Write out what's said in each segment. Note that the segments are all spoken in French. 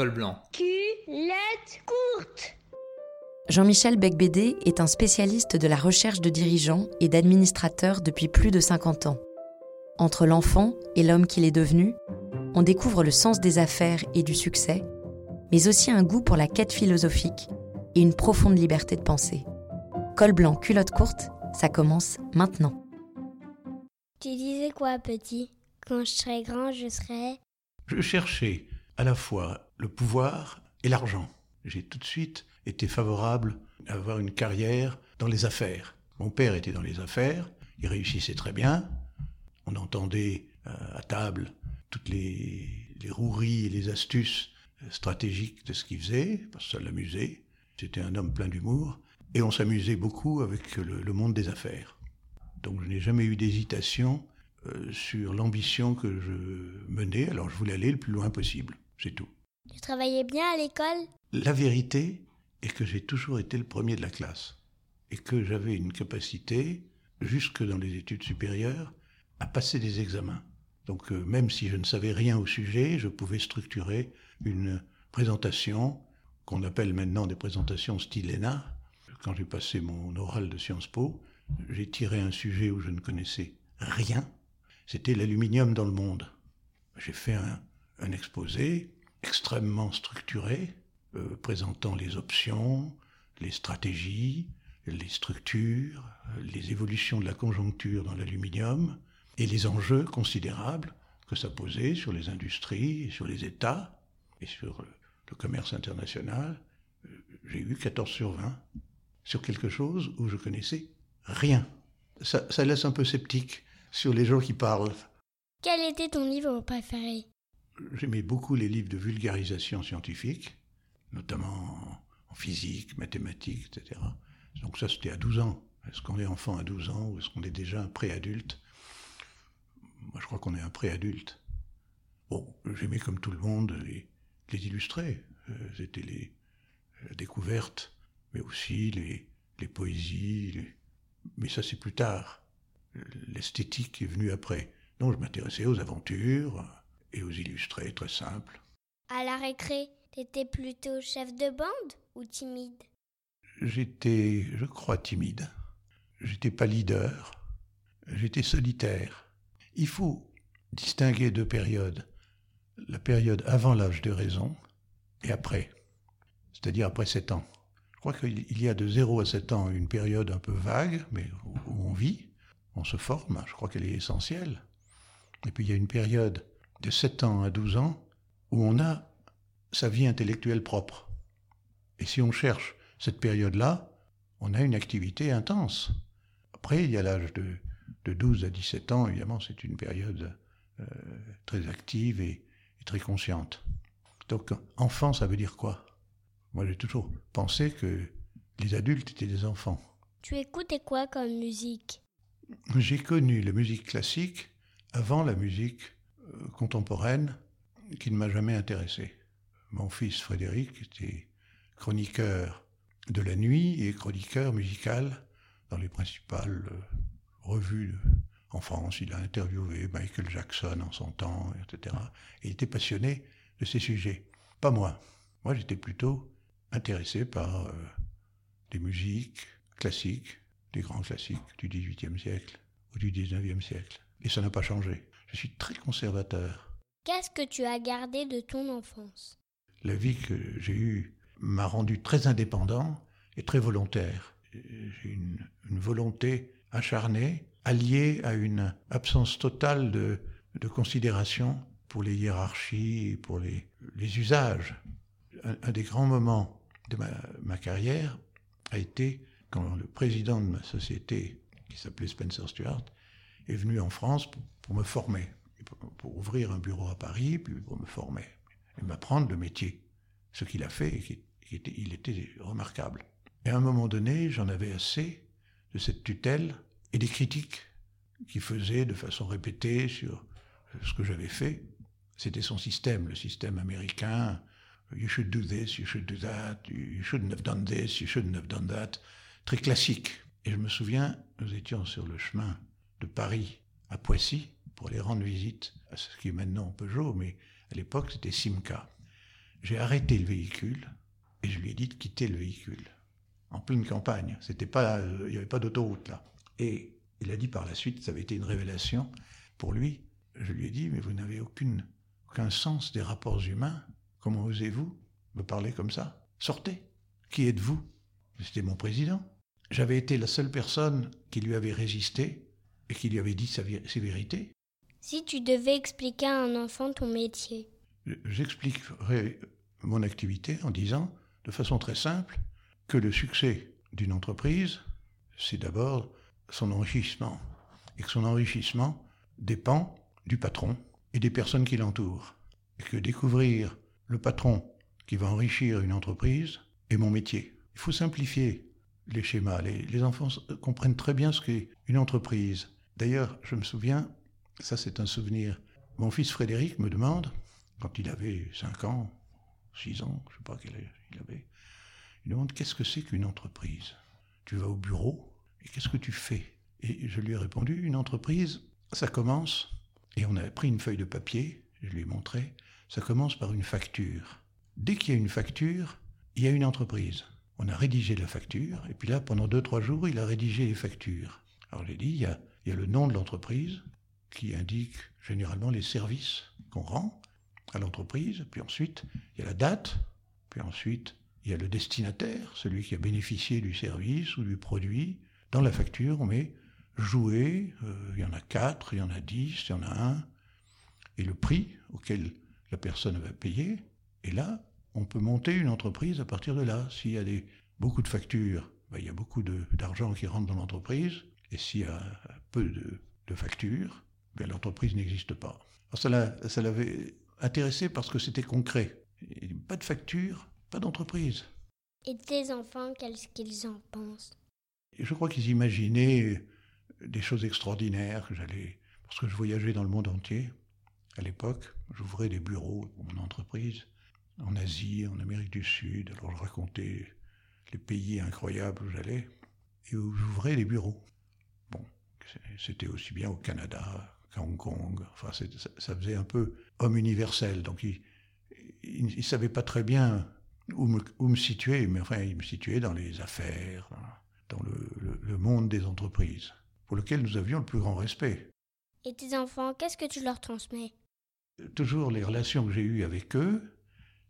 col blanc. Culotte courte. Jean-Michel Becbédé est un spécialiste de la recherche de dirigeants et d'administrateurs depuis plus de 50 ans. Entre l'enfant et l'homme qu'il est devenu, on découvre le sens des affaires et du succès, mais aussi un goût pour la quête philosophique et une profonde liberté de penser. Col blanc, culotte courte, ça commence maintenant. Tu disais quoi, petit? Quand je serai grand, je serai. Je cherchais à la fois le pouvoir et l'argent. J'ai tout de suite été favorable à avoir une carrière dans les affaires. Mon père était dans les affaires, il réussissait très bien. On entendait euh, à table toutes les, roueries et les astuces stratégiques de ce qu'il faisait, parce que ça l'amusait. C'était un homme plein d'humour. Et on s'amusait beaucoup avec le, le, monde des affaires. Donc je n'ai jamais eu d'hésitation euh, sur l'ambition que je menais. Alors je voulais aller le plus loin possible. C'est tout. Tu travaillais bien à l'école? La vérité est que j'ai toujours été le premier de la classe. Et que j'avais une capacité, jusque dans les études supérieures, à passer des examens. Donc euh, même si je ne savais rien au sujet, je pouvais structurer une présentation qu'on appelle maintenant des présentations style ENA. Quand j'ai passé mon oral de Sciences Po, j'ai tiré un sujet où je ne connaissais rien. C'était l'aluminium dans le monde. J'ai fait un, un, exposé extrêmement structuré, euh, présentant les options, les stratégies, les structures, les évolutions de la conjoncture dans l'aluminium, et les enjeux considérables que ça posait sur les industries, sur les États et sur le commerce international. J'ai eu 14 sur 20 sur quelque chose où je connaissais rien. Ça, ça laisse un peu sceptique sur les gens qui parlent. Quel était ton livre préféré? J'aimais beaucoup les livres de vulgarisation scientifique, notamment en physique, mathématiques, etc. Donc ça, c'était à 12 ans. Est-ce qu'on est enfant à 12 ans ou est-ce qu'on est déjà un préadulte? Moi, je crois qu'on est un préadulte. Bon, j'aimais comme tout le monde les, les illustrer. Euh, C'était les, découvertes, mais aussi les, poésies. Mais ça, c'est plus tard. L'esthétique est venue après. Donc, je m'intéressais aux aventures et aux illustrés, très simples. À la récré, t'étais plutôt chef de bande ou timide? J'étais, je crois, timide. J'étais pas leader. J'étais solitaire. Il faut distinguer deux périodes. La période avant l'âge de raison et après, c'est-à-dire après 7 ans. Je crois qu'il y a de 0 à 7 ans une période un peu vague, mais où on vit, on se forme, je crois qu'elle est essentielle. Et puis il y a une période de 7 ans à 12 ans où on a sa vie intellectuelle propre. Et si on cherche cette période-là, on a une activité intense. Après, il y a l'âge de de 12 à 17 ans, évidemment, c'est une période euh, très active et, et, très consciente. Donc, enfant, ça veut dire quoi? Moi, j'ai toujours pensé que les adultes étaient des enfants. Tu écoutais quoi comme musique? J'ai connu la musique classique avant la musique contemporaine qui ne m'a jamais intéressé. Mon fils Frédéric était chroniqueur de la nuit et chroniqueur musical dans les principales euh, revues en France. Il a interviewé Michael Jackson en son temps, etc. Et il était passionné de ces sujets. Pas moi. Moi, j'étais plutôt intéressé par euh, des musiques classiques, des grands classiques du XVIIIe siècle ou du XIXe siècle. Et ça n'a pas changé. Je suis très conservateur. Qu'est-ce que tu as gardé de ton enfance? La vie que j'ai eue m'a rendu très indépendant et très volontaire. J'ai une, une volonté acharnée, alliée à une absence totale de, de considération pour les hiérarchies, pour les, les usages. Un, un, des grands moments de ma, ma, carrière a été quand le président de ma société, qui s'appelait Spencer Stuart, est venu en France pour, me former, pour, ouvrir un bureau à Paris, puis pour me former, et m'apprendre le métier. Ce qu'il a fait, était, il était remarquable. Et à un moment donné, j'en avais assez de cette tutelle et des critiques qu'il faisait de façon répétée sur ce que j'avais fait. C'était son système, le système américain. You should do this, you should do that, you shouldn't have done this, you shouldn't have done that. Très classique. Et je me souviens, nous étions sur le chemin de Paris à Poissy pour aller rendre visite à ce qui est maintenant Peugeot, mais à l'époque c'était Simca. J'ai arrêté le véhicule et je lui ai dit de quitter le véhicule. En pleine campagne. C'était pas, euh, il n'y avait pas d'autoroute là. Et il a dit par la suite, ça avait été une révélation pour lui. Je lui ai dit, mais vous n'avez aucune, aucun sens des rapports humains. Comment osez-vous me parler comme ça? Sortez. Qui êtes-vous? C'était mon président. J'avais été la seule personne qui lui avait résisté et qui lui avait dit ses vérités. Si tu devais expliquer à un enfant ton métier J'expliquerais mon activité en disant, de façon très simple, que le succès d'une entreprise, c'est d'abord son enrichissement, et que son enrichissement dépend du patron et des personnes qui l'entourent, et que découvrir le patron qui va enrichir une entreprise est mon métier. Il faut simplifier les schémas. Les, enfants comprennent très bien ce qu'est une entreprise. D'ailleurs, je me souviens, ça c'est un souvenir, mon fils Frédéric me demande, quand il avait 5 ans, 6 ans, je ne sais pas quel âge il avait, il me demande qu'est-ce que c'est qu'une entreprise? Tu vas au bureau et qu'est-ce que tu fais? Et je lui ai répondu, une entreprise, ça commence, et on a pris une feuille de papier, je lui ai montré, ça commence par une facture. Dès qu'il y a une facture, il y a une entreprise. On a rédigé la facture, et puis là, pendant deux, trois jours, il a rédigé les factures. Alors j'ai dit, il y, a, il y a le nom de l'entreprise qui indique généralement les services qu'on rend à l'entreprise, puis ensuite, il y a la date, puis ensuite, il y a le destinataire, celui qui a bénéficié du service ou du produit. Dans la facture, on met jouer, euh, il y en a quatre, il y en a dix, il y en a un, et le prix auquel la personne va payer. Et là, on peut monter une entreprise à partir de là. S'il y a beaucoup de factures, ben, il y a beaucoup d'argent qui rentre dans l'entreprise. Et s'il y a peu de, factures, ben, l'entreprise n'existe pas. Alors ça l'avait intéressé parce que c'était concret. pas de facture, pas d'entreprise. Et tes enfants, qu'est-ce qu'ils en pensent? Je crois qu'ils imaginaient des choses extraordinaires que j'allais... Parce que je voyageais dans le monde entier à l'époque. J'ouvrais des bureaux pour mon entreprise en Asie, en Amérique du Sud. Alors je racontais les pays incroyables où j'allais et où j'ouvrais les bureaux. C'était aussi bien au Canada qu'à Hong Kong. Enfin, ça, faisait un peu homme universel. Donc il ne savait pas très bien où me, où me, situer, mais enfin, il me situait dans les affaires, dans le, le monde des entreprises, pour lequel nous avions le plus grand respect. Et tes enfants, qu'est-ce que tu leur transmets? Toujours les relations que j'ai eues avec eux,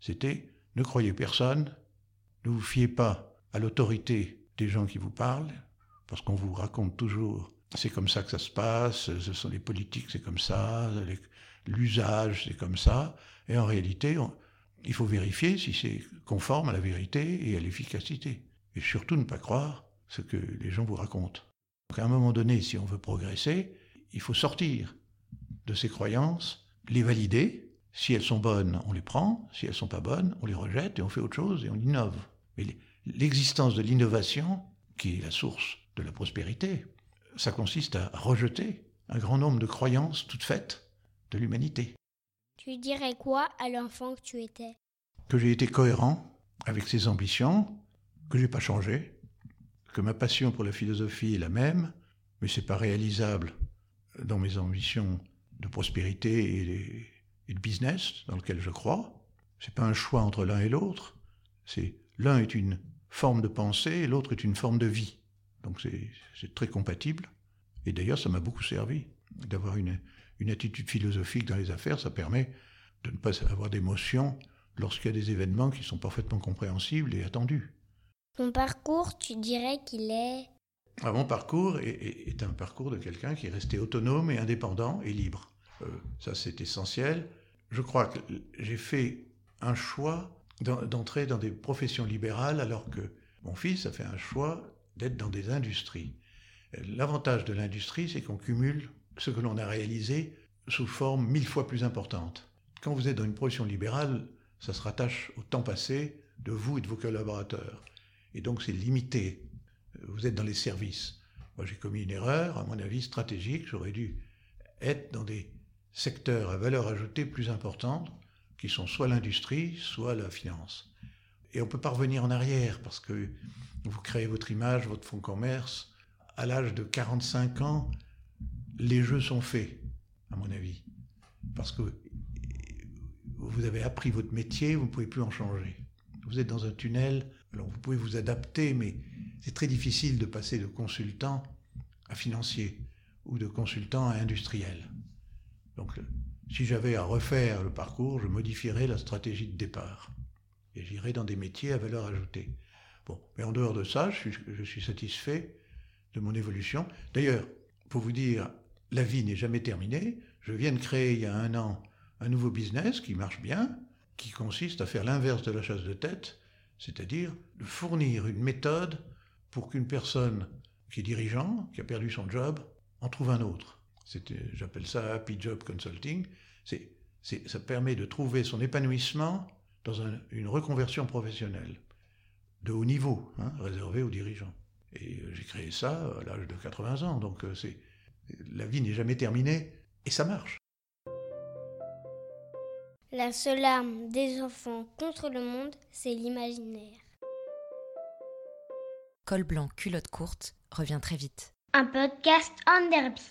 c'était ne croyez personne, ne vous fiez pas à l'autorité des gens qui vous parlent, parce qu'on vous raconte toujours c'est comme ça que ça se passe, ce sont les politiques, c'est comme ça, l'usage, c'est comme ça, et en réalité, il faut vérifier si c'est conforme à la vérité et à l'efficacité. Et surtout ne pas croire ce que les gens vous racontent. Donc à un moment donné, si on veut progresser, il faut sortir de ces croyances, les valider, si elles sont bonnes, on les prend. Si elles sont pas bonnes, on les rejette et on fait autre chose et on innove. Mais l'existence de l'innovation, qui est la source de la prospérité, ça consiste à rejeter un grand nombre de croyances toutes faites de l'humanité. Tu dirais quoi à l'enfant que tu étais? Que j'ai été cohérent avec ses ambitions, que j'ai pas changé, que ma passion pour la philosophie est la même, mais c'est pas réalisable dans mes ambitions de prospérité et le business dans lequel je crois. C'est pas un choix entre l'un et l'autre. C'est l'un est une forme de pensée et l'autre est une forme de vie. Donc c'est très compatible. Et d'ailleurs, ça m'a beaucoup servi d'avoir une, une attitude philosophique dans les affaires. Ça permet de ne pas avoir d'émotion lorsqu'il y a des événements qui sont parfaitement compréhensibles et attendus. Ton parcours, tu dirais qu'il est... Ah, mon parcours est, est, un parcours de quelqu'un qui est resté autonome et indépendant et libre. Euh, ça, c'est essentiel je crois que j'ai fait un choix d'entrer dans des professions libérales alors que mon fils a fait un choix d'être dans des industries. L'avantage de l'industrie, c'est qu'on cumule ce que l'on a réalisé sous forme mille fois plus importante. Quand vous êtes dans une profession libérale, ça se rattache au temps passé de vous et de vos collaborateurs. Et donc c'est limité. Vous êtes dans les services. Moi j'ai commis une erreur, à mon avis, stratégique. J'aurais dû être dans des secteurs à valeur ajoutée plus importante, qui sont soit l'industrie, soit la finance. Et on peut pas revenir en arrière parce que vous créez votre image, votre fonds commerce. À l'âge de 45 ans, les jeux sont faits, à mon avis. Parce que vous avez appris votre métier, vous ne pouvez plus en changer. Vous êtes dans un tunnel, alors vous pouvez vous adapter, mais c'est très difficile de passer de consultant à financier ou de consultant à industriel. Donc, si j'avais à refaire le parcours, je modifierais la stratégie de départ et j'irais dans des métiers à valeur ajoutée. Bon, mais en dehors de ça, je suis, je suis satisfait de mon évolution. D'ailleurs, pour vous dire, la vie n'est jamais terminée. Je viens de créer il y a un an un nouveau business qui marche bien, qui consiste à faire l'inverse de la chasse de tête, c'est-à-dire de fournir une méthode pour qu'une personne qui est dirigeant, qui a perdu son job, en trouve un autre. J'appelle ça Happy Job Consulting. ça permet de trouver son épanouissement dans une reconversion professionnelle de haut niveau, hein, réservée aux dirigeants. Et euh, j'ai créé ça à l'âge de 80 ans, donc euh, c'est la vie n'est jamais terminée et ça marche. La seule arme des enfants contre le monde, c'est l'imaginaire. Col blanc, culotte courte revient très vite. Un podcast en derby.